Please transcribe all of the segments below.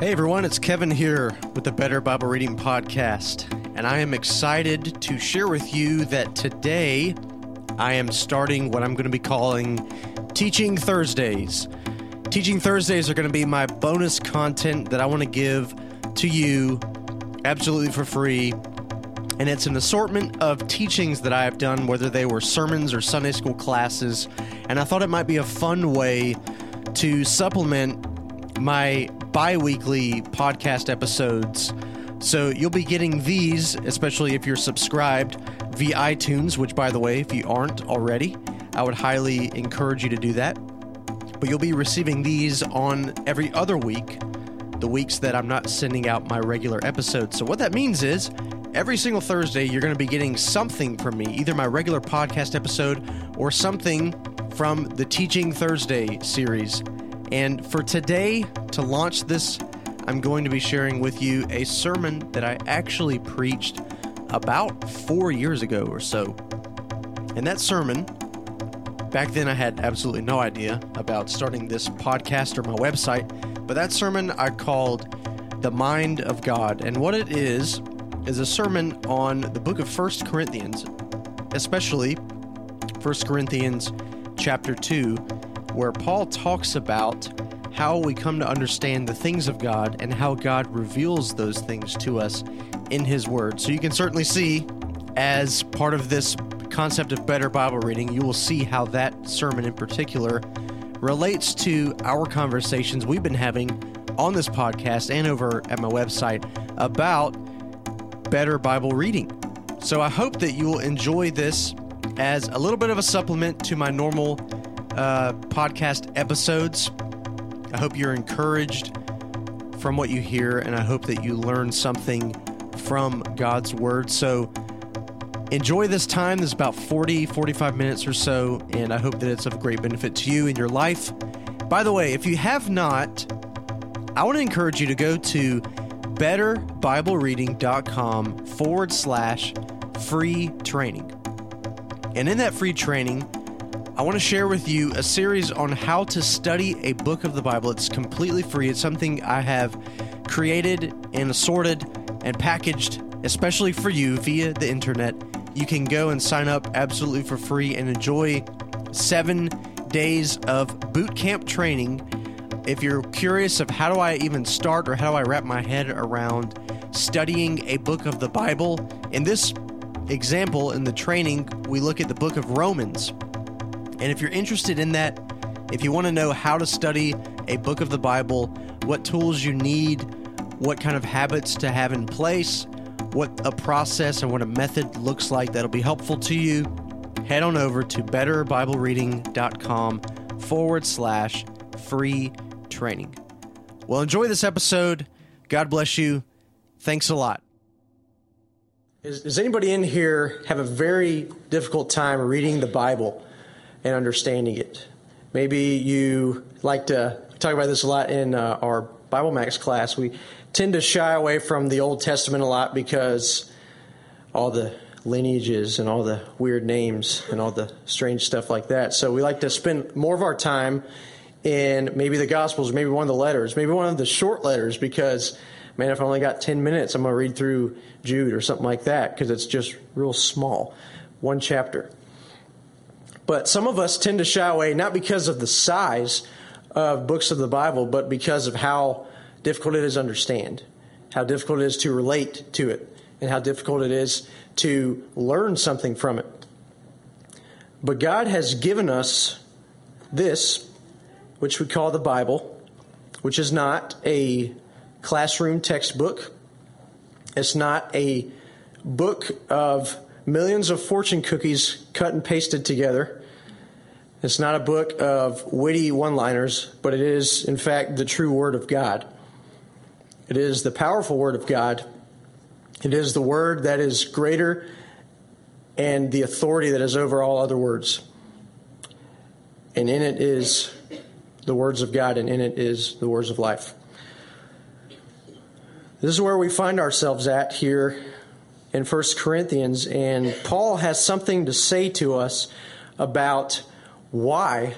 Hey everyone, it's Kevin here with the Better Bible Reading Podcast, and I am excited to share with you that today I am starting what I'm going to be calling Teaching Thursdays. Teaching Thursdays are going to be my bonus content that I want to give to you absolutely for free. And it's an assortment of teachings that I have done, whether they were sermons or Sunday school classes. And I thought it might be a fun way to supplement my bi weekly podcast episodes. So you'll be getting these, especially if you're subscribed via iTunes, which, by the way, if you aren't already, I would highly encourage you to do that. But you'll be receiving these on every other week, the weeks that I'm not sending out my regular episodes. So, what that means is every single Thursday, you're going to be getting something from me, either my regular podcast episode or something from the Teaching Thursday series. And for today, to launch this, I'm going to be sharing with you a sermon that I actually preached about four years ago or so. And that sermon, back then I had absolutely no idea about starting this podcast or my website, but that sermon I called The Mind of God. And what it is, is a sermon on the book of First Corinthians, especially First Corinthians chapter 2 where Paul talks about how we come to understand the things of God and how God reveals those things to us in His Word. So you can certainly see, as part of this concept of better Bible reading, you will see how that sermon in particular relates to our conversations we've been having on this podcast and over at my website about better Bible reading. So I hope that you will enjoy this as a little bit of a supplement to my normal uh, podcast episodes. I hope you're encouraged from what you hear, and I hope that you learn something from God's Word. So enjoy this time. This is about 40, 45 minutes or so, and I hope that it's of great benefit to you in your life. By the way, if you have not, I want to encourage you to go to betterbiblereading.com forward slash free training. And in that free training, I want to share with you a series on how to study a book of the Bible. It's completely free. It's something I have created and assorted and packaged especially for you via the internet. You can go and sign up absolutely for free and enjoy seven days of boot camp training. If you're curious of how do I even start or how do I wrap my head around studying a book of the Bible, in this example, in the training, we look at the book of Romans. And if you're interested in that, if you want to know how to study a book of the Bible, what tools you need, what kind of habits to have in place, what a process and what a method looks like that'll be helpful to you, head on over to betterbiblereading.com forward slash free training. Well, enjoy this episode. God bless you. Thanks a lot. Is, does anybody in here have a very difficult time reading the Bible? And understanding it. Maybe you like to talk about this a lot in uh, our Bible Max class. We tend to shy away from the Old Testament a lot because all the lineages and all the weird names and all the strange stuff like that. So we like to spend more of our time in maybe the Gospels, maybe one of the letters, maybe one of the short letters because, man, if I only got 10 minutes, I'm going to read through Jude or something like that because it's just real small, one chapter. But some of us tend to shy away not because of the size of books of the Bible, but because of how difficult it is to understand, how difficult it is to relate to it, and how difficult it is to learn something from it. But God has given us this, which we call the Bible, which is not a classroom textbook. It's not a book of millions of fortune cookies cut and pasted together. It's not a book of witty one liners, but it is, in fact, the true Word of God. It is the powerful Word of God. It is the Word that is greater and the authority that is over all other words. And in it is the words of God, and in it is the words of life. This is where we find ourselves at here in 1 Corinthians, and Paul has something to say to us about why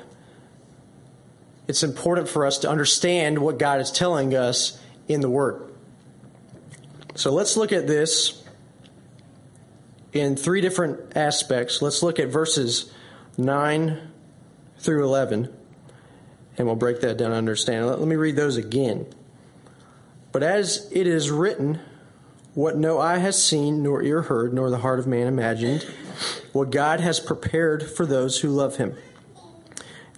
it's important for us to understand what God is telling us in the Word. So let's look at this in three different aspects. Let's look at verses 9 through 11, and we'll break that down and understand. Let, let me read those again. But as it is written, what no eye has seen, nor ear heard, nor the heart of man imagined, what God has prepared for those who love him.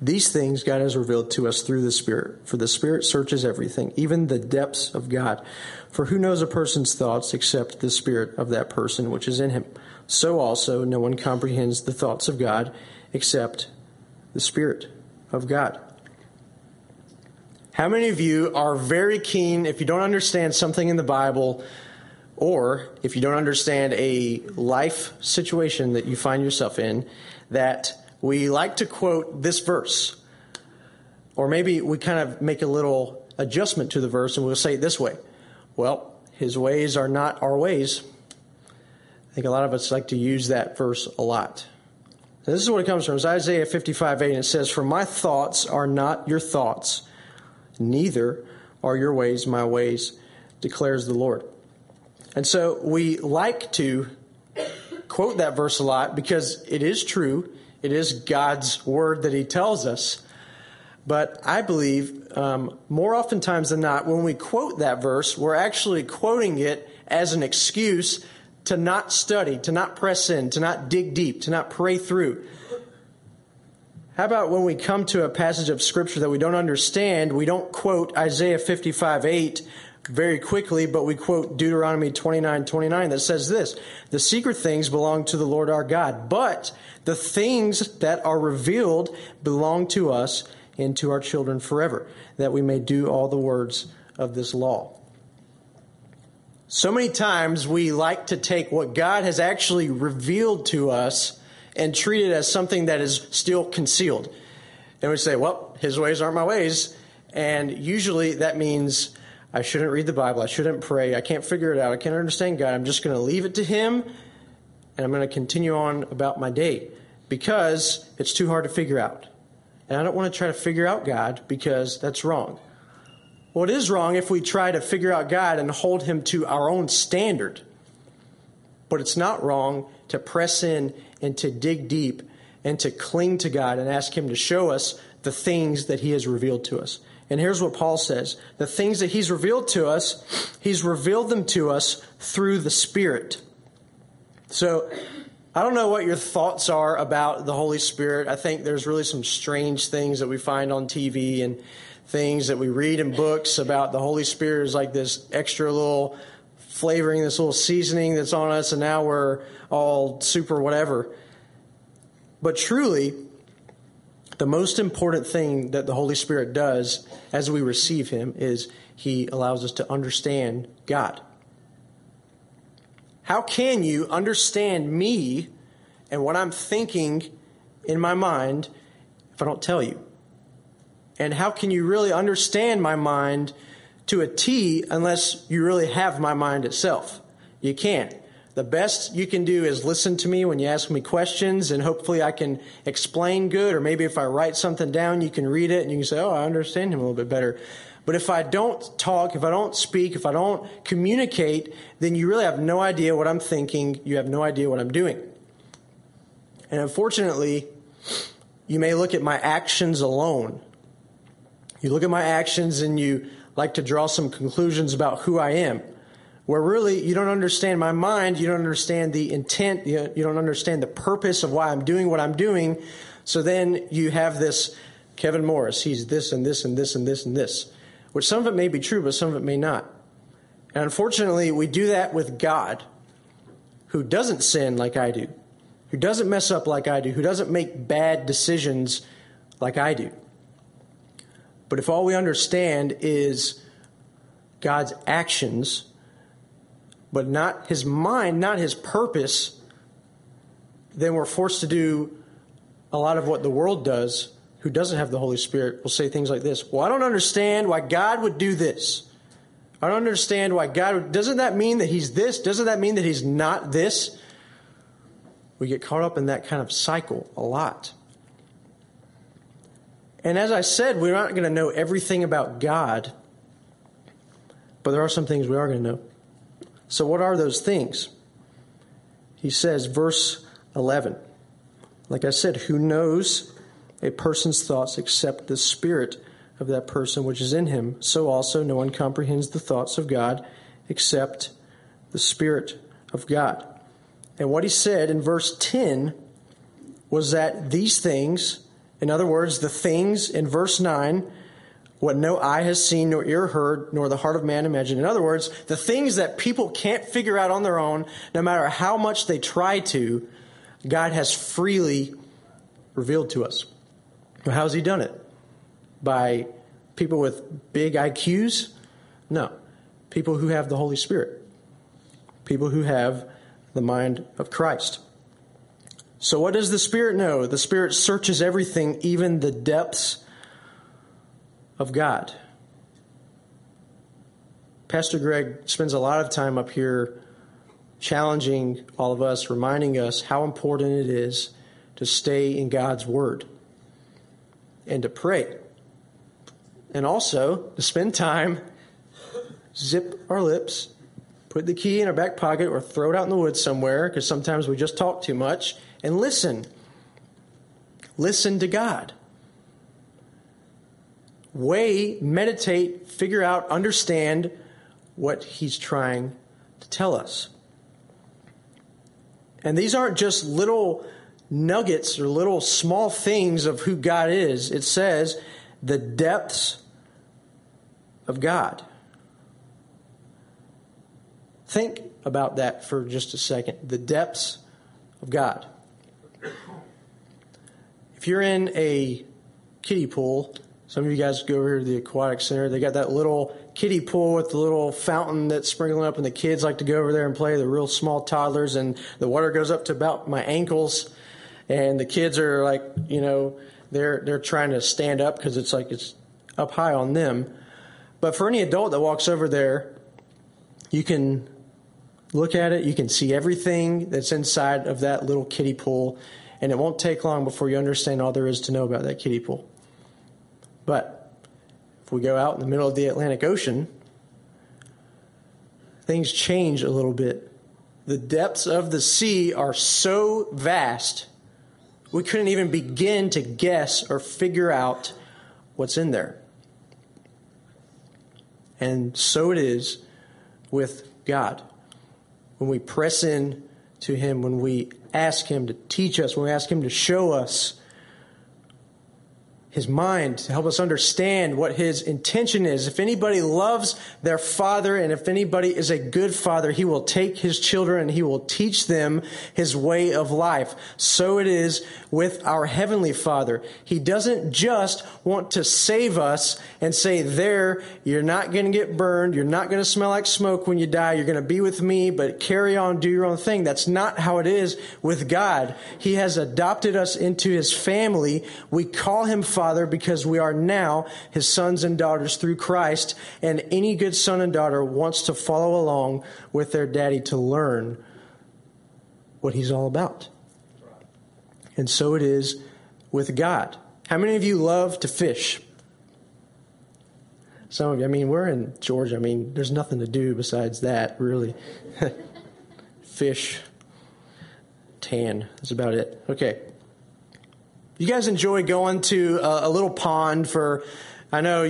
These things God has revealed to us through the Spirit. For the Spirit searches everything, even the depths of God. For who knows a person's thoughts except the Spirit of that person which is in him? So also, no one comprehends the thoughts of God except the Spirit of God. How many of you are very keen, if you don't understand something in the Bible, or if you don't understand a life situation that you find yourself in, that we like to quote this verse? Or maybe we kind of make a little adjustment to the verse and we'll say it this way Well, his ways are not our ways. I think a lot of us like to use that verse a lot. this is what it comes from. It's Isaiah 55 8, and it says, For my thoughts are not your thoughts, neither are your ways my ways, declares the Lord. And so we like to quote that verse a lot because it is true. It is God's word that He tells us. But I believe um, more oftentimes than not, when we quote that verse, we're actually quoting it as an excuse to not study, to not press in, to not dig deep, to not pray through. How about when we come to a passage of Scripture that we don't understand, we don't quote Isaiah 55 8, very quickly, but we quote Deuteronomy 29 29 that says this The secret things belong to the Lord our God, but the things that are revealed belong to us and to our children forever, that we may do all the words of this law. So many times we like to take what God has actually revealed to us and treat it as something that is still concealed. And we say, well, his ways aren't my ways. And usually that means I shouldn't read the Bible. I shouldn't pray. I can't figure it out. I can't understand God. I'm just going to leave it to Him and I'm going to continue on about my day because it's too hard to figure out. And I don't want to try to figure out God because that's wrong. Well, wrong if we try to figure out God and hold Him to our own standard. But it's not wrong to press in and to dig deep and to cling to God and ask Him to show us the things that He has revealed to us. And here's what Paul says the things that he's revealed to us, he's revealed them to us through the Spirit. So, I don't know what your thoughts are about the Holy Spirit. I think there's really some strange things that we find on TV and things that we read in books about the Holy Spirit is like this extra little flavoring, this little seasoning that's on us, and now we're all super whatever. But truly, the most important thing that the Holy Spirit does as we receive Him is He allows us to understand God. How can you understand me and what I'm thinking in my mind if I don't tell you? And how can you really understand my mind to a T unless you really have my mind itself? You can't. The best you can do is listen to me when you ask me questions, and hopefully I can explain good. Or maybe if I write something down, you can read it and you can say, Oh, I understand him a little bit better. But if I don't talk, if I don't speak, if I don't communicate, then you really have no idea what I'm thinking. You have no idea what I'm doing. And unfortunately, you may look at my actions alone. You look at my actions and you like to draw some conclusions about who I am where really you don't understand my mind, you don't understand the intent, you, don't understand the purpose of why I'm doing what I'm doing. So then you have this Kevin Morris, he's this and this and this and this and this, which some of it may be true, but some of it may not. And unfortunately, we do that with God, who doesn't sin like I do, who doesn't mess up like I do, who doesn't make bad decisions like I do. But if all we understand is God's actions, but not his mind, not his purpose, then we're forced to do a lot of what the world does who doesn't have the Holy Spirit will say things like this Well, I don't understand why God would do this. I don't understand why God would. Doesn't that mean that He's this? Doesn't that mean that He's not this? We get caught up in that kind of cycle a lot. And as I said, we're not going to know everything about God but there are some things we are going to know. So, what are those things? He says, verse 11, like I said, who knows a person's thoughts except the spirit of that person which is in him? So also, no one comprehends the thoughts of God except the spirit of God. And what he said in verse 10 was that these things, in other words, the things in verse 9, what no eye has seen, nor ear heard, nor the heart of man imagined. In other words, the things that people can't figure out on their own, no matter how much they try to, God has freely revealed to us. Well, how's He done it? By people with big IQs? No. People who have the Holy Spirit. People who have the mind of Christ. So, what does the Spirit know? The Spirit searches everything, even the depths of God. Pastor Greg spends a lot of time up here challenging all of us, reminding us how important it is to stay in God's Word and to pray. And also to spend time, zip our lips, put the key in our back pocket, or throw it out in the woods somewhere, because sometimes we just talk too much, and listen. Listen to God. Weigh, meditate, figure out, understand what He's trying to tell us. And these aren't just little nuggets or little small things of who God is. It says the depths of God. Think about that for just a second. The depths of God. If you're in a kiddie pool, some of you guys go over here to the aquatic center. They got that little kiddie pool with the little fountain that's sprinkling up, and the kids like to go over there and play. The real small toddlers, and the water goes up to about my ankles, and the kids are like, you know, they're they're trying to stand up because it's like it's up high on them. But for any adult that walks over there, you can look at it. You can see everything that's inside of that little kiddie pool, and it won't take long before you understand all there is to know about that kiddie pool. But if we go out in the middle of the Atlantic Ocean, things change a little bit. The depths of the sea are so vast, we couldn't even begin to guess or figure out what's in there. And so it is with God. When we press in to Him, when we ask Him to teach us, when we ask Him to show us his mind to help us understand what his intention is. If anybody loves their father and if anybody is a good father, he will take his children and he will teach them his way of life. So it is with our heavenly father. He doesn't just want to save us and say, there, you're not going to get burned. You're not going to smell like smoke when you die. You're going to be with me, but carry on, do your own thing. That's not how it is with God. He has adopted us into his family. We call him father Father because we are now his sons and daughters through Christ, and any good son and daughter wants to follow along with their daddy to learn what he's all about. And so it is with God. How many of you love to fish? Some of you, I mean, we're in Georgia. I mean, there's nothing to do besides that, really. Fish, tan, that's about it. Okay. You guys enjoy going to a, a little pond for, I know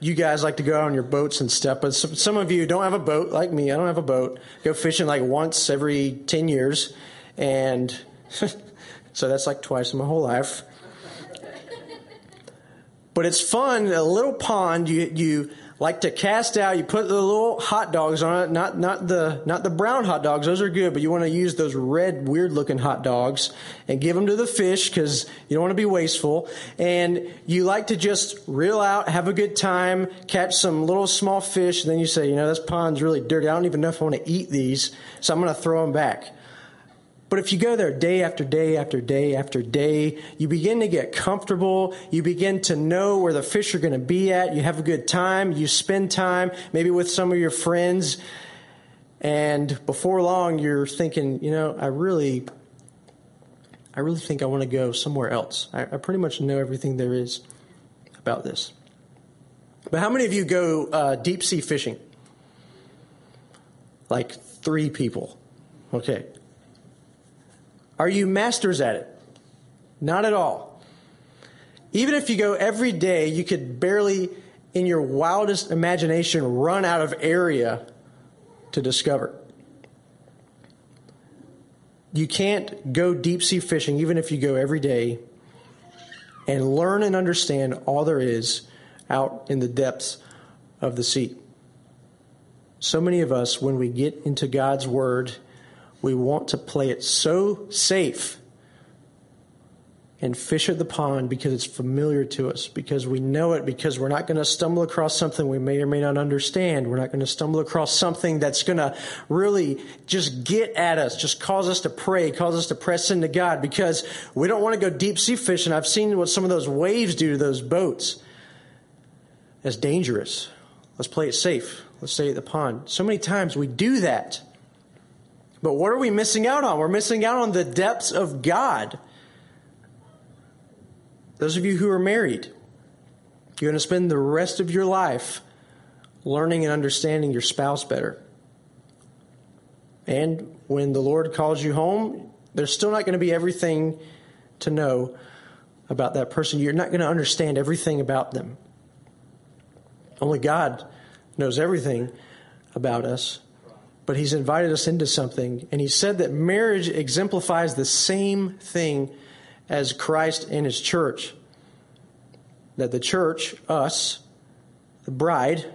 you, guys like to go out on your boats and stuff, but some, some of you don't have a boat like me. I don't have a boat. Go fishing like once every 10 years. And so that's like twice in my whole life. But it's fun. A little pond, you, you like to cast out. You put the little hot dogs on it, not not the not the brown hot dogs. Those are good, but you want to use those red, weird looking hot dogs and give them to the fish because you don't want to be wasteful. And you like to just reel out, have a good time, catch some little small fish. And then you say, you know, this pond's really dirty. I don't even know if I want to eat these, so I'm going to throw them back. But if you go there day after day after day after day, you begin to get comfortable. You begin to know where the fish are going to be at. You have a good time. You spend time maybe with some of your friends. And before long, you're thinking, you know, I really, I really think I want to go somewhere else. I, I pretty much know everything there is about this. But how many of you go uh, deep sea fishing? Like three people. Okay. Are you masters at it? Not at all. Even if you go every day, you could barely, in your wildest imagination, run out of area to discover. You can't go deep sea fishing, even if you go every day, and learn and understand all there is out in the depths of the sea. So many of us, when we get into God's Word, we want to play it so safe and fish at the pond because it's familiar to us, because we know it, because we're not going to stumble across something we may or may not understand. We're not going to stumble across something that's going to really just get at us, just cause us to pray, cause us to press into God, because we don't want to go deep sea fishing. I've seen what some of those waves do to those boats. That's dangerous. Let's play it safe. Let's stay at the pond. So many times we do that. But what are we missing out on? We're missing out on the depths of God. Those of you who are married, you're going to spend the rest of your life learning and understanding your spouse better. And when the Lord calls you home, there's still not going to be everything to know about that person. You're not going to understand everything about them. Only God knows everything about us, but He's invited us into something. And He said that marriage exemplifies the same thing as Christ and His church. That the church, us, the bride,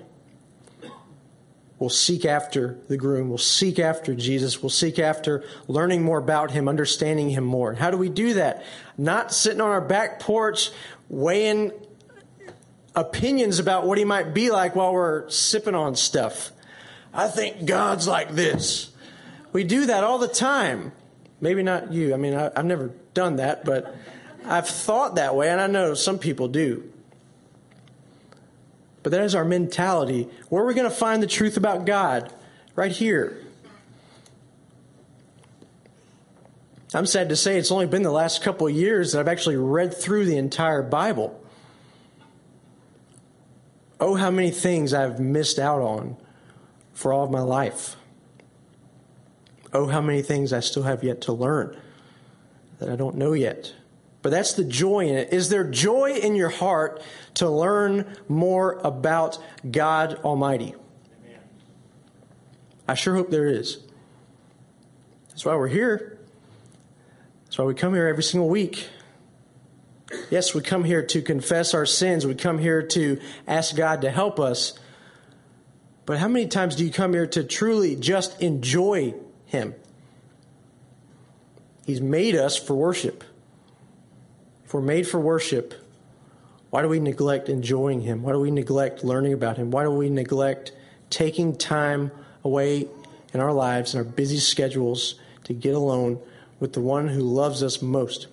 will seek after the groom, will seek after Jesus, will seek after learning more about Him, understanding Him more. How do we do that? Not sitting on our back porch weighing opinions about what He might be like while we're sipping on stuff. I think God's like this. We do that all the time. Maybe not you. I mean, I, have never done that, but I've thought that way, and I know some people do. But that is our mentality. Where are we going to find the truth about God? Right here. I'm sad to say it's only been the last couple of years that I've actually read through the entire Bible. Oh, how many things I've missed out on for all of my life. Oh, how many things I still have yet to learn that I don't know yet. But that's the joy in it. Is there joy in your heart to learn more about God Almighty? Amen. I sure hope there is. That's why we're here. That's why we come here every single week. Yes, we come here to confess our sins. We come here to ask God to help us. But how many times do you come here to truly just enjoy Him? He's made us for worship. If we're made for worship, why do we neglect enjoying Him? Why do we neglect learning about Him? Why do we neglect taking time away in our lives and our busy schedules to get alone with the one who loves us most?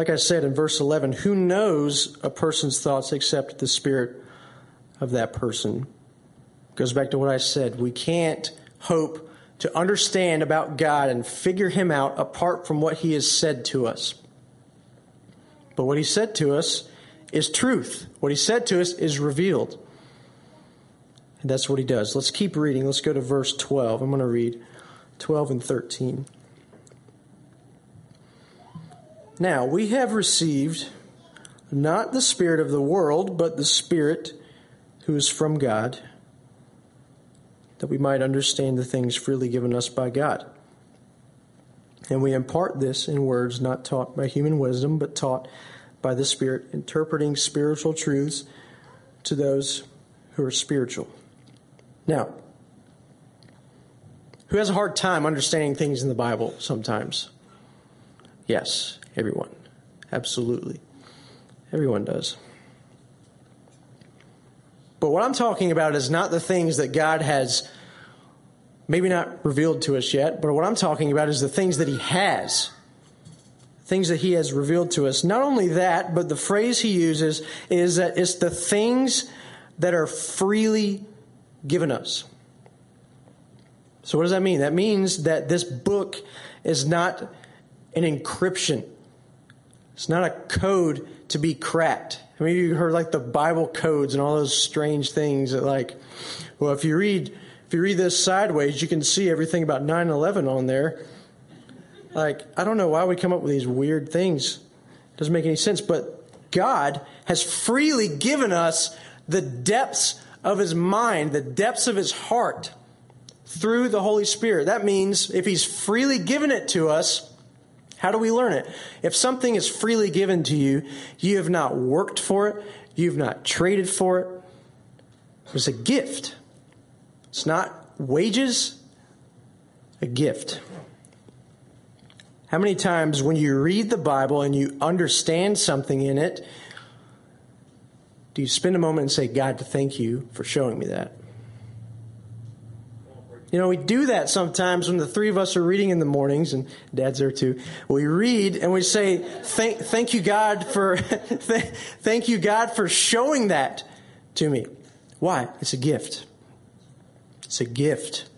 Like I said in verse 11, who knows a person's thoughts except the spirit of that person? Goes back to what I said. We can't hope to understand about God and figure him out apart from what he has said to us. But what he said to us is truth. What he said to us is revealed. And that's what he does. Let's keep reading. Let's go to verse 12. I'm going to read 12 and 13. Now, we have received not the Spirit of the world, but the Spirit who is from God that we might understand the things freely given us by God. And we impart this in words not taught by human wisdom, but taught by the Spirit, interpreting spiritual truths to those who are spiritual. Now, who has a hard time understanding things in the Bible sometimes? Yes, everyone. Absolutely. Everyone does. But what I'm talking about is not the things that God has maybe not revealed to us yet, but what I'm talking about is the things that He has. Things that He has revealed to us. Not only that, but the phrase He uses is that it's the things that are freely given us. So, what does that mean? That means that this book is not an encryption, it's not a code to be cracked. I mean, you heard like the Bible codes and all those strange things that, like, well, if you read if you read this sideways, you can see everything about 9/11 on there. Like, I don't know why we come up with these weird things. It doesn't make any sense. But God has freely given us the depths of His mind, the depths of His heart through the Holy Spirit. That means if He's freely given it to us, how do we learn it? If something is freely given to you, you have not worked for it, you've not traded for it. It's a gift. It's not wages, a gift. How many times when you read the Bible and you understand something in it, do you spend a moment and say, God, to thank you for showing me that? You know, we do that sometimes when the three of us are reading in the mornings, and Dad's there too. We read and we say, "Thank, thank you, God, for thank you, God, for showing that to me." Why? It's a gift. It's a gift.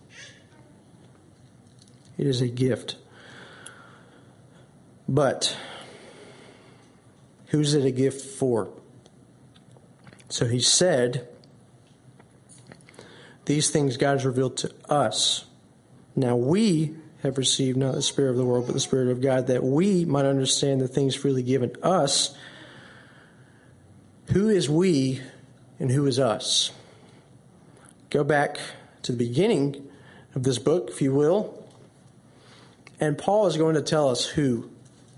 It is a gift. But who's it a gift for? So he said, These things God has revealed to us. Now we have received not the Spirit of the world, but the Spirit of God, that we might understand the things freely given us. Who is we and who is us? Go back to the beginning of this book, if you will. And Paul is going to tell us who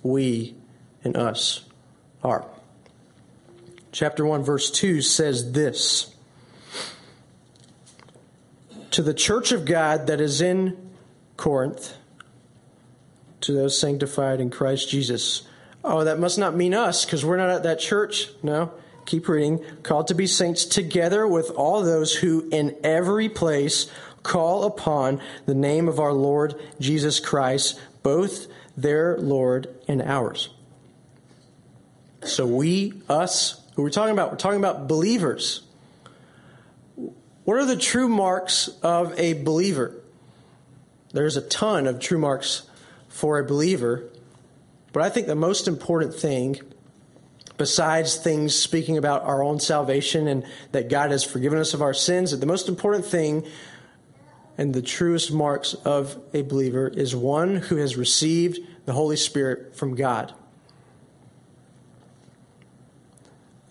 we and us are. Chapter 1, verse 2 says this To the church of God that is in Corinth, to those sanctified in Christ Jesus. Oh, that must not mean us because we're not at that church. No. Keep reading. Called to be saints together with all those who in every place call upon the name of our Lord Jesus Christ, both their Lord and ours. So we, us, who we're talking about, we're talking about believers. What are the true marks of a believer? There's a ton of true marks for a believer, but I think the most important thing besides things speaking about our own salvation and that God has forgiven us of our sins, that the most important thing and the truest marks of a believer is one who has received the Holy Spirit from God.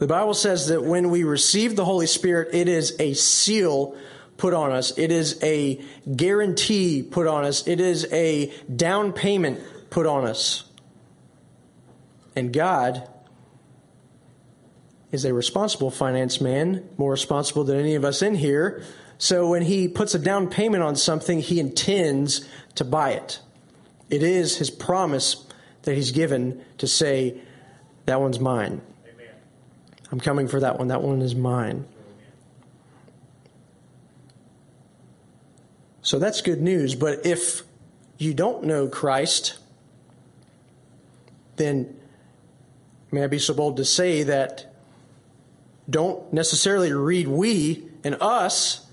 The Bible says that when we receive the Holy Spirit, it is a seal put on us, it is a guarantee put on us, it is a down payment put on us. And God is a responsible finance man, more responsible than any of us in here. So when he puts a down payment on something, he intends to buy it. It is his promise that he's given to say, That one's mine. I'm coming for that one. That one is mine. So that's good news. But if you don't know Christ, then may I be so bold to say that don't necessarily read we and us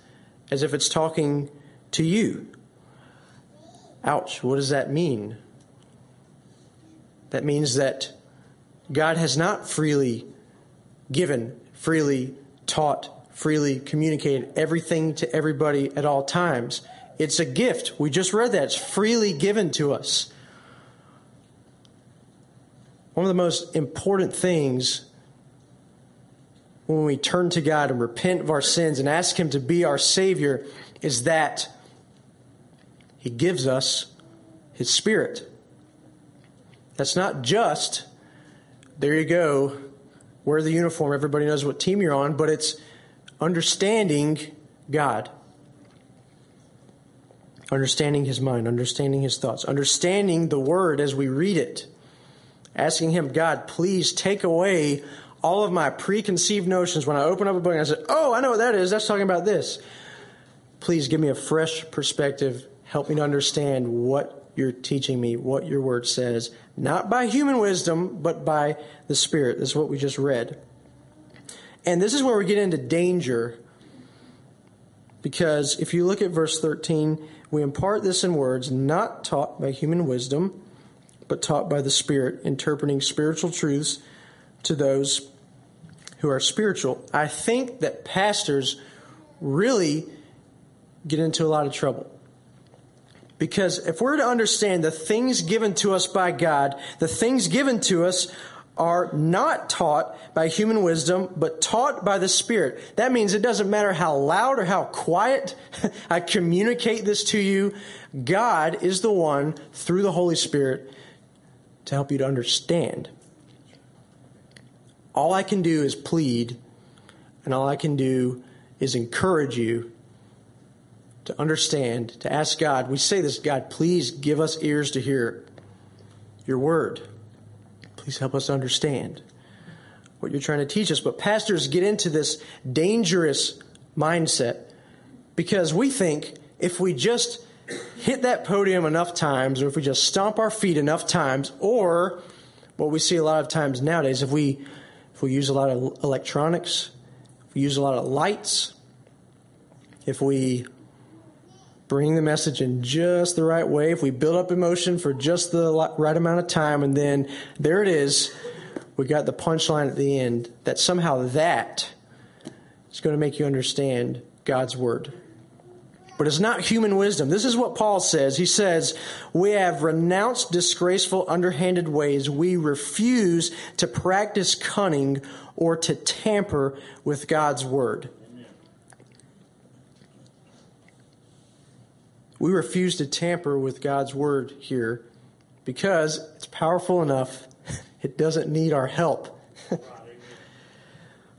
as if it's talking to you. Ouch, what does that mean? That means that God has not freely given, freely taught, freely communicated everything to everybody at all times. It's a gift. We just read that. It's freely given to us. One of the most important things when we turn to God and repent of our sins and ask Him to be our Savior is that He gives us His Spirit. That's not just, there you go, wear the uniform, everybody knows what team you're on, but it's understanding God. Understanding His mind, understanding His thoughts, understanding the Word as we read it. Asking Him, God, please take away all of my preconceived notions when I open up a book and I say, oh, I know what that is. That's talking about this. Please give me a fresh perspective. Help me to understand what you're teaching me, what your word says, not by human wisdom, but by the Spirit. This is what we just read. And this is where we get into danger because if you look at verse 13, we impart this in words not taught by human wisdom, but taught by the Spirit, interpreting spiritual truths to those who are spiritual, I think that pastors really get into a lot of trouble. Because if we're to understand the things given to us by God, the things given to us are not taught by human wisdom, but taught by the Spirit. That means it doesn't matter how loud or how quiet I communicate this to you, God is the one, through the Holy Spirit, to help you to understand. All I can do is plead, and all I can do is encourage you to understand, to ask God. We say this God, please give us ears to hear your word. Please help us understand what you're trying to teach us. But pastors get into this dangerous mindset because we think if we just hit that podium enough times, or if we just stomp our feet enough times, or what we see a lot of times nowadays, if we if we use a lot of electronics, if we use a lot of lights, if we bring the message in just the right way, if we build up emotion for just the right amount of time, and then there it is, we got the punchline at the end, that somehow that is going to make you understand God's word. But it's not human wisdom. This is what Paul says. He says, We have renounced disgraceful, underhanded ways. We refuse to practice cunning or to tamper with God's word. We refuse to tamper with God's word here because it's powerful enough, it doesn't need our help.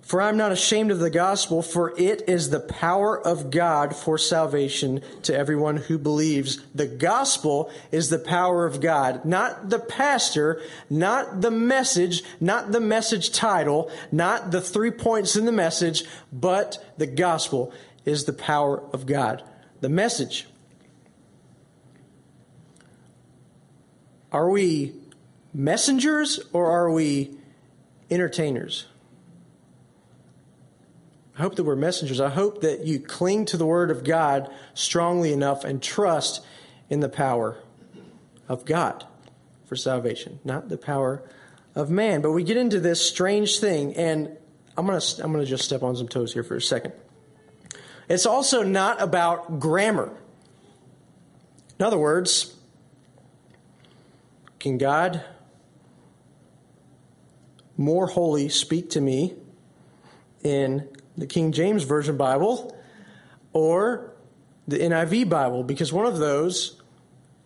for I'm not ashamed of the gospel, for it is the power of God for salvation to everyone who believes. The gospel is the power of God, not the pastor, not the message, not the message title, not the three points in the message, but the gospel is the power of God. The message Are we messengers or are we entertainers? I hope that we're messengers. I hope that you cling to the Word of God strongly enough and trust in the power of God for salvation, not the power of man. But we get into this strange thing, and I'm going to I'm to just step on some toes here for a second. It's also not about grammar. In other words, can God more holy speak to me in the King James Version Bible or the NIV Bible? Because one of those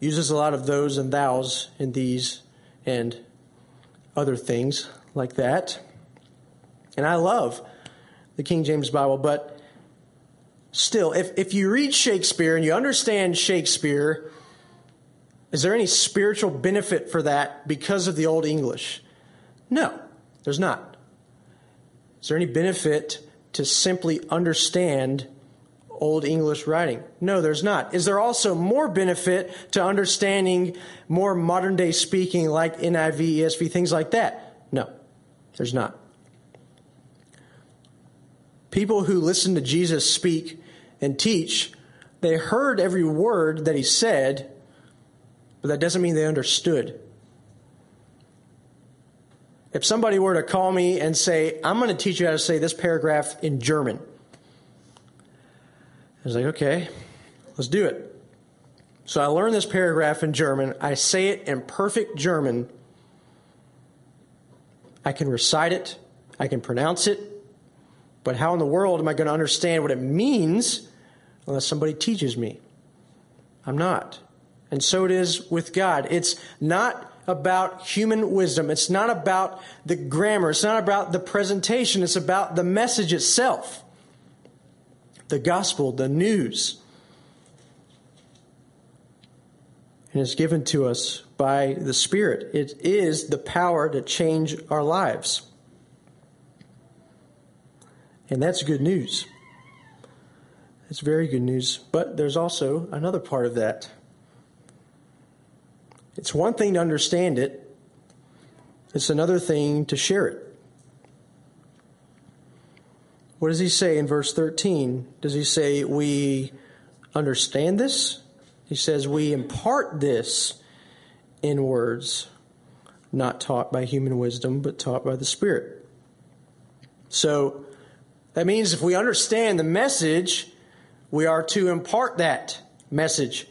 uses a lot of those and thous and these and other things like that. And I love the King James Bible, but still, if, if you read Shakespeare and you understand Shakespeare, is there any spiritual benefit for that because of the Old English? No, there's not. Is there any benefit to simply understand Old English writing? No, there's not. Is there also more benefit to understanding more modern day speaking like NIV, ESV, things like that? No, there's not. People who listened to Jesus speak and teach, they heard every word that he said, but that doesn't mean they understood. If somebody were to call me and say, I'm going to teach you how to say this paragraph in German, I was like, okay, let's do it. So I learned this paragraph in German. I say it in perfect German. I can recite it, I can pronounce it, but how in the world am I going to understand what it means unless somebody teaches me? I'm not. And so it is with God. It's not about human wisdom. It's not about the grammar. It's not about the presentation. It's about the message itself. The gospel, the news. And it's given to us by the Spirit. It is the power to change our lives. And that's good news. It's very good news. But there's also another part of that. It's one thing to understand it, it's another thing to share it. What does he say in verse 13? Does he say, We understand this? He says, We impart this in words not taught by human wisdom, but taught by the Spirit. So that means if we understand the message, we are to impart that message.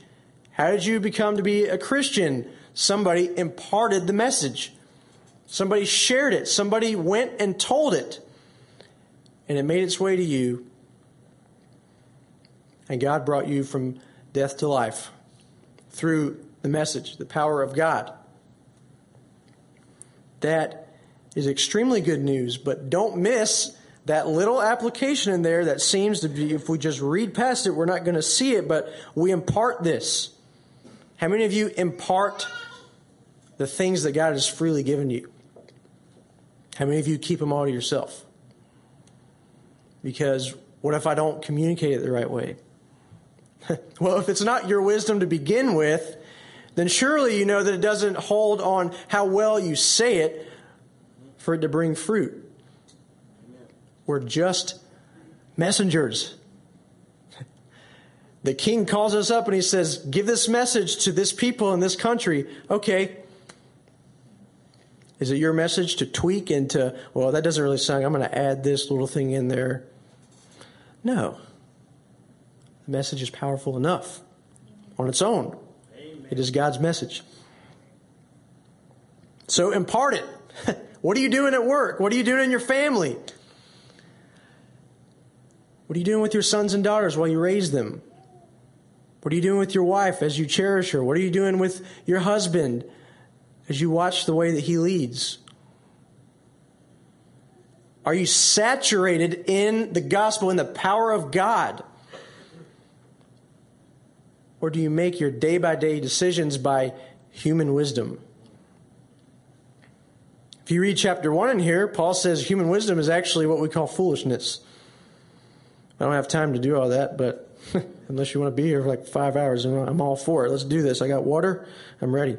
How did you become to be a Christian? Somebody imparted the message. Somebody shared it. Somebody went and told it. And it made its way to you. And God brought you from death to life through the message, the power of God. That is extremely good news, but don't miss that little application in there that seems to be, if we just read past it, we're not going to see it, but we impart this. How many of you impart the things that God has freely given you? How many of you keep them all to yourself? Because what if I don't communicate it the right way? well, if it's not your wisdom to begin with, then surely you know that it doesn't hold on how well you say it for it to bring fruit. We're just messengers. The king calls us up and he says, Give this message to this people in this country. Okay. Is it your message to tweak and to, well, that doesn't really sound, I'm going to add this little thing in there? No. The message is powerful enough on its own. Amen. It is God's message. So impart it. what are you doing at work? What are you doing in your family? What are you doing with your sons and daughters while you raise them? What are you doing with your wife as you cherish her? What are you doing with your husband as you watch the way that he leads? Are you saturated in the gospel, in the power of God? Or do you make your day by day decisions by human wisdom? If you read chapter 1 in here, Paul says human wisdom is actually what we call foolishness. I don't have time to do all that, but unless you want to be here for like five hours, I'm all for it. Let's do this. I got water, I'm ready.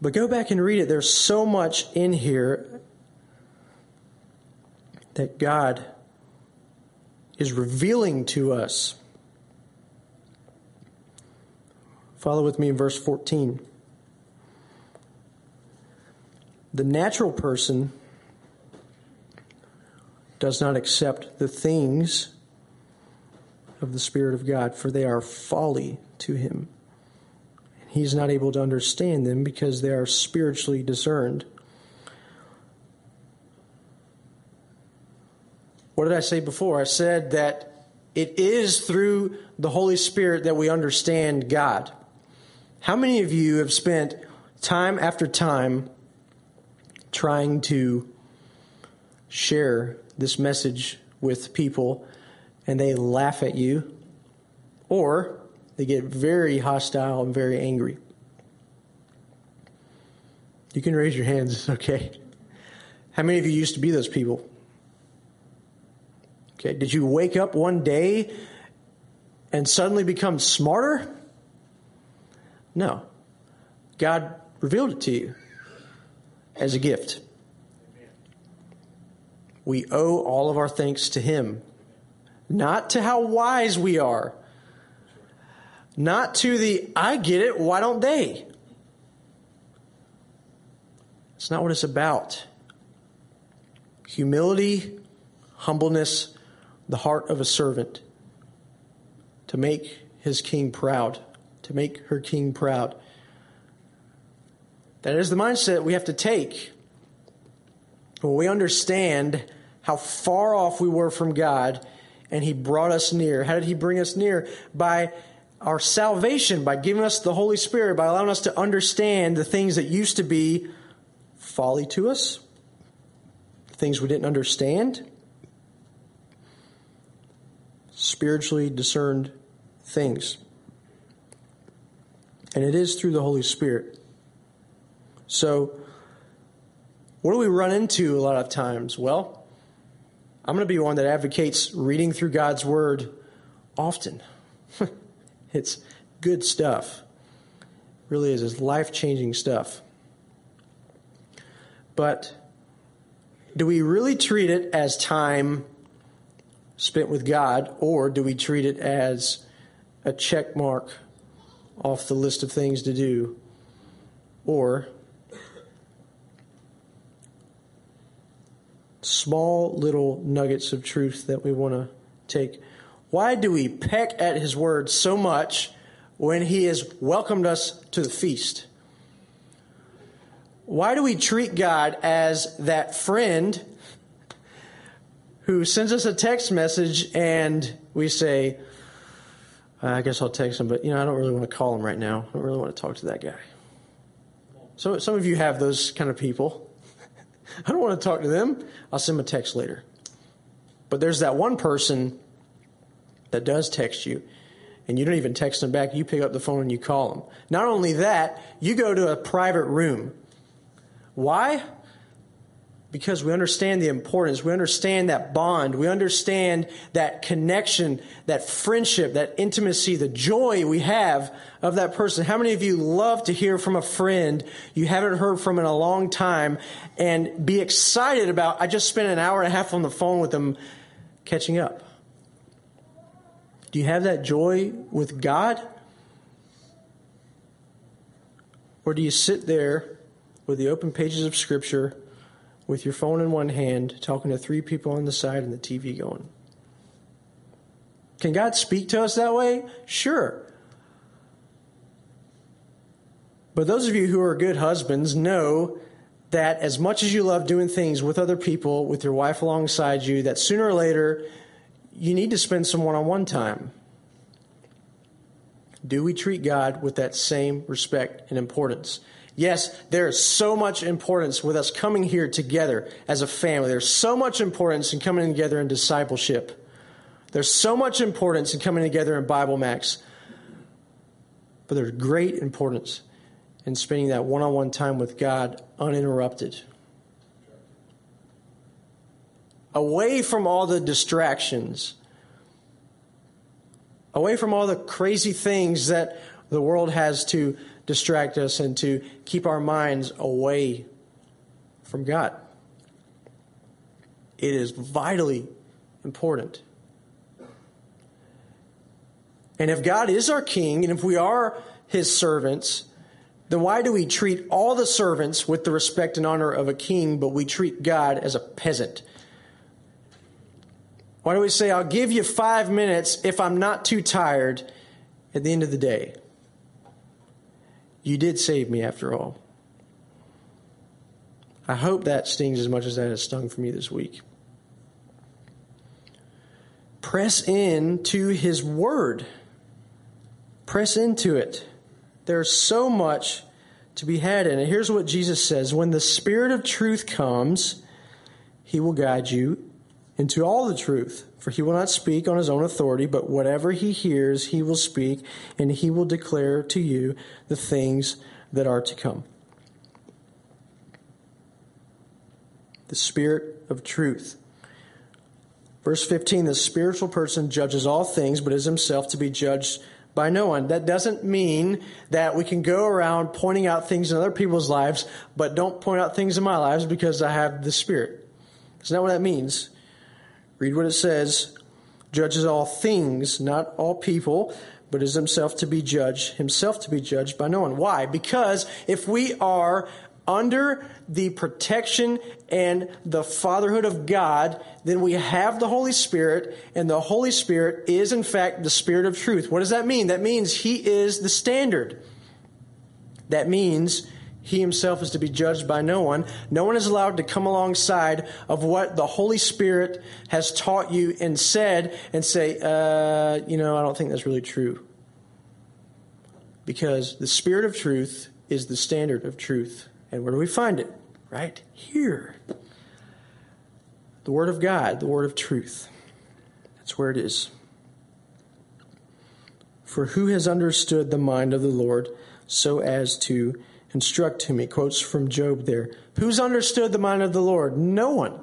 But go back and read it. There's so much in here that God is revealing to us. Follow with me in verse 14. The natural person does not accept the things of the Spirit of God, for they are folly to him. And he's not able to understand them because they are spiritually discerned. What did I say before? I said that it is through the Holy Spirit that we understand God. How many of you have spent time after time trying to share this message with people and they laugh at you or they get very hostile and very angry? You can raise your hands, okay? How many of you used to be those people? Okay, did you wake up one day and suddenly become smarter? No. God revealed it to you as a gift. We owe all of our thanks to Him, not to how wise we are, not to the I get it, why don't they? It's not what it's about. Humility, humbleness, the heart of a servant to make his king proud to make her king proud. That is the mindset we have to take when we understand how far off we were from God and He brought us near. How did He bring us near? By our salvation, by giving us the Holy Spirit, by allowing us to understand the things that used to be folly to us, things we didn't understand, spiritually discerned things. And it is through the Holy Spirit. So, what do we run into a lot of times? Well, I'm going to be one that advocates reading through God's Word often. it's good stuff. It really is. It's life changing stuff. But do we really treat it as time spent with God, or do we treat it as a check mark off the list of things to do, or Small little nuggets of truth that we want to take. Why do we peck at his word so much when he has welcomed us to the feast? Why do we treat God as that friend who sends us a text message and we say, I guess I'll text him, but you know, I don't really want to call him right now. I don't really want to talk to that guy. So some of you have those kind of people. I don't want to talk to them. I'll send them a text later. But there's that one person that does text you, and you don't even text them back. You pick up the phone and you call them. Not only that, you go to a private room. Why? Because we understand the importance. We understand that bond. We understand that connection, that friendship, that intimacy, the joy we have of that person. How many of you love to hear from a friend you haven't heard from in a long time and be excited about, I just spent an hour and a half on the phone with them catching up? Do you have that joy with God? Or do you sit there with the open pages of Scripture? With your phone in one hand, talking to three people on the side and the TV going. Can God speak to us that way? Sure. But those of you who are good husbands know that as much as you love doing things with other people, with your wife alongside you, that sooner or later you need to spend some one on one time. Do we treat God with that same respect and importance? Yes, there is so much importance with us coming here together as a family. There's so much importance in coming together in discipleship. There's so much importance in coming together in Bible Max. But there's great importance in spending that one on one time with God uninterrupted. Away from all the distractions, away from all the crazy things that the world has to distract us and to keep our minds away from God. It is vitally important. And if God is our king and if we are his servants, then why do we treat all the servants with the respect and honor of a king, but we treat God as a peasant? Why do we say, I'll give you five minutes if I'm not too tired at the end of the day? You did save me after all. I hope that stings as much as that has stung for me this week. Press in to his word. Press into it. There's so much to be had in it. Here's what Jesus says When the Spirit of truth comes, he will guide you into all the truth. For he will not speak on his own authority, but whatever he hears, he will speak, and he will declare to you the things that are to come. The Spirit of truth. Verse 15 The spiritual person judges all things, but is himself to be judged by no one. That doesn't mean that we can go around pointing out things in other people's lives, but don't point out things in my lives because I have the Spirit. That's not what that means. Read what it says judges all things, not all people, but is himself to be judged, himself to be judged by no one. Why? Because if we are under the protection and the fatherhood of God, then we have the Holy Spirit, and the Holy Spirit is, in fact, the Spirit of truth. What does that mean? That means He is the standard. That means he himself is to be judged by no one. No one is allowed to come alongside of what the Holy Spirit has taught you and said and say, uh, you know, I don't think that's really true. Because the Spirit of truth is the standard of truth. And where do we find it? Right here. The Word of God, the Word of truth. That's where it is. For who has understood the mind of the Lord so as to instruct to me. Quotes from Job there. Who's understood the mind of the Lord? No one.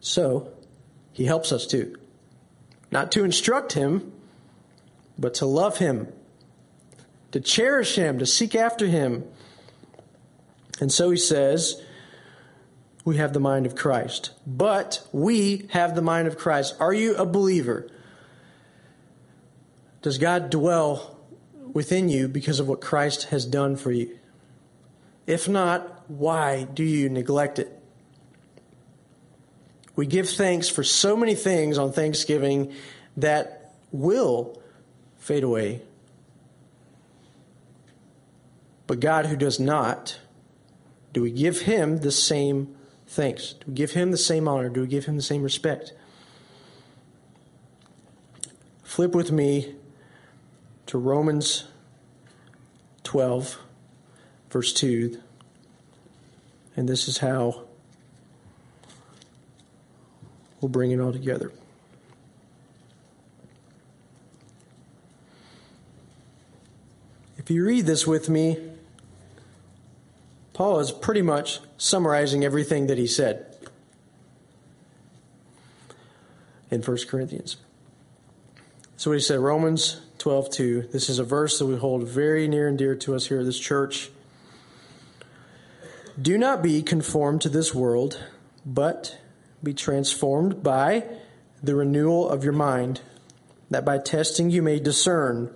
So, he helps us to. Not to instruct him, but to love him, to cherish him, to seek after him. And so he says, we have the mind of Christ. But we have the mind of Christ. Are you a believer? Does God dwell within you because of what Christ has done for you. If not, why do you neglect it? We give thanks for so many things on Thanksgiving that will fade away. But God, who does not, do we give him the same thanks? Do we give him the same honor? Do we give him the same respect? Flip with me to Romans 12, verse 2. And this is how we'll bring it all together. If you read this with me, Paul is pretty much summarizing everything that he said in 1 Corinthians. So he said, Romans 12, 2. This is a verse that we hold very near and dear to us here at this church. Do not be conformed to this world, but be transformed by the renewal of your mind, that by testing you may discern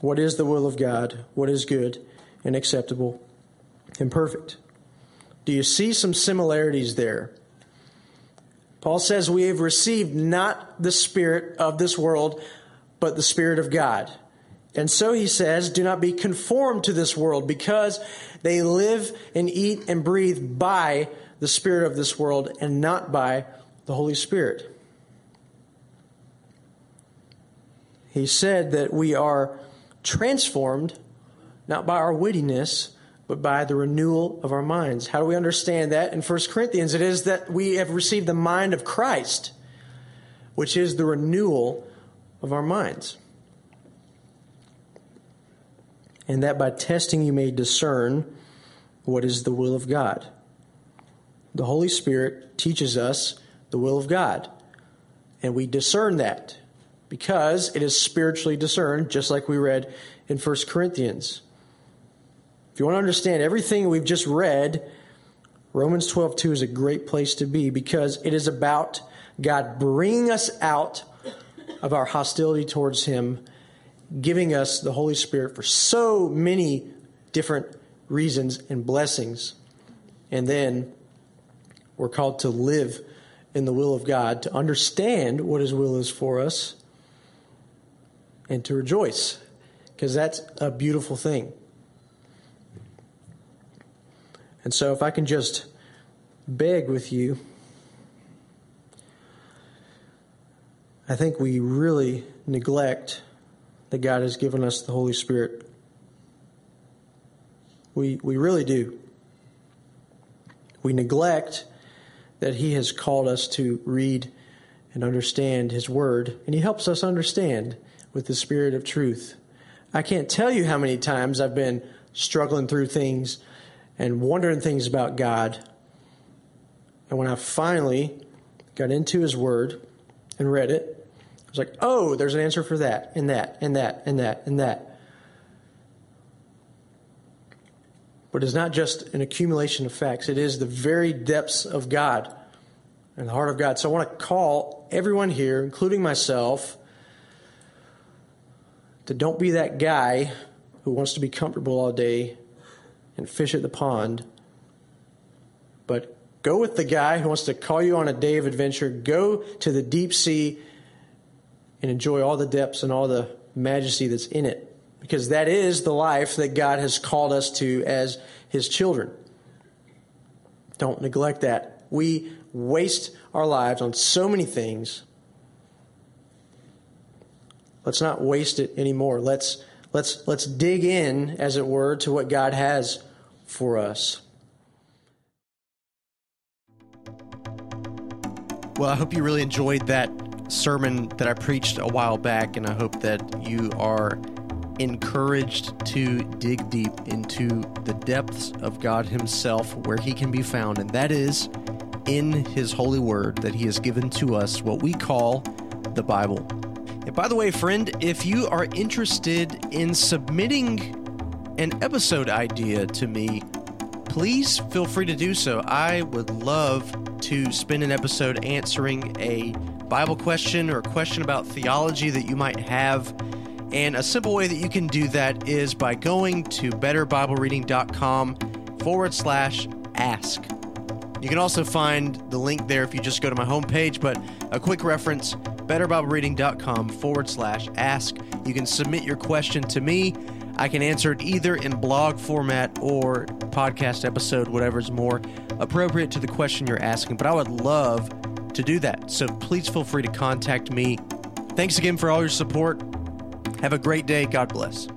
what is the will of God, what is good and acceptable and perfect. Do you see some similarities there? Paul says we have received not the spirit of this world, but the spirit of God. And so he says, do not be conformed to this world because they live and eat and breathe by the spirit of this world and not by the Holy Spirit. He said that we are transformed not by our wittiness, but by the renewal of our minds. How do we understand that? In 1 Corinthians, it is that we have received the mind of Christ, which is the renewal of our minds. And that by testing you may discern what is the will of God. The Holy Spirit teaches us the will of God, and we discern that because it is spiritually discerned, just like we read in 1 Corinthians. If you want to understand everything we've just read, Romans 12 2 is a great place to be because it is about God bringing us out of our hostility towards Him, giving us the Holy Spirit for so many different reasons and blessings. And then we're called to live in the will of God, to understand what His will is for us, and to rejoice, because that's a beautiful thing. And so, if I can just beg with you, I think we really neglect that God has given us the Holy Spirit. We, we really do. We neglect that He has called us to read and understand His Word, and He helps us understand with the Spirit of truth. I can't tell you how many times I've been struggling through things and wondering things about God. And when I finally got into His Word and read it, was like, oh, there's an answer for that, and that, and that, and that, and that. But it's not just an accumulation of facts, it is the very depths of God and the heart of God. So I want to call everyone here, including myself, to don't be that guy who wants to be comfortable all day and fish at the pond. But go with the guy who wants to call you on a day of adventure. Go to the deep sea and enjoy all the depths and all the majesty that's in it. Because that is the life that God has called us to as His children. Don't neglect that. We waste our lives on so many things. Let's not waste it anymore. Let's let's let's dig in, as it were, to what God has for us. Well, I hope you really enjoyed that sermon that I preached a while back, and I hope that you are encouraged to dig deep into the depths of God Himself, where He can be found, and that is in His holy word that He has given to us, what we call the Bible. And by the way, friend, if you are interested in submitting an episode idea to me, please feel free to do so. I would love to spend an episode answering a Bible question or a question about theology that you might have. And a simple way that you can do that is by going to betterbiblereading.com forward slash ask. You can also find the link there if you just go to my homepage, but a quick reference betterbiblereading.com forward slash ask. You can submit your question to me. I can answer it either in blog format or podcast episode, whatever's more appropriate to the question you're asking. But I would love to do that. So please feel free to contact me. Thanks again for all your support. Have a great day. God bless.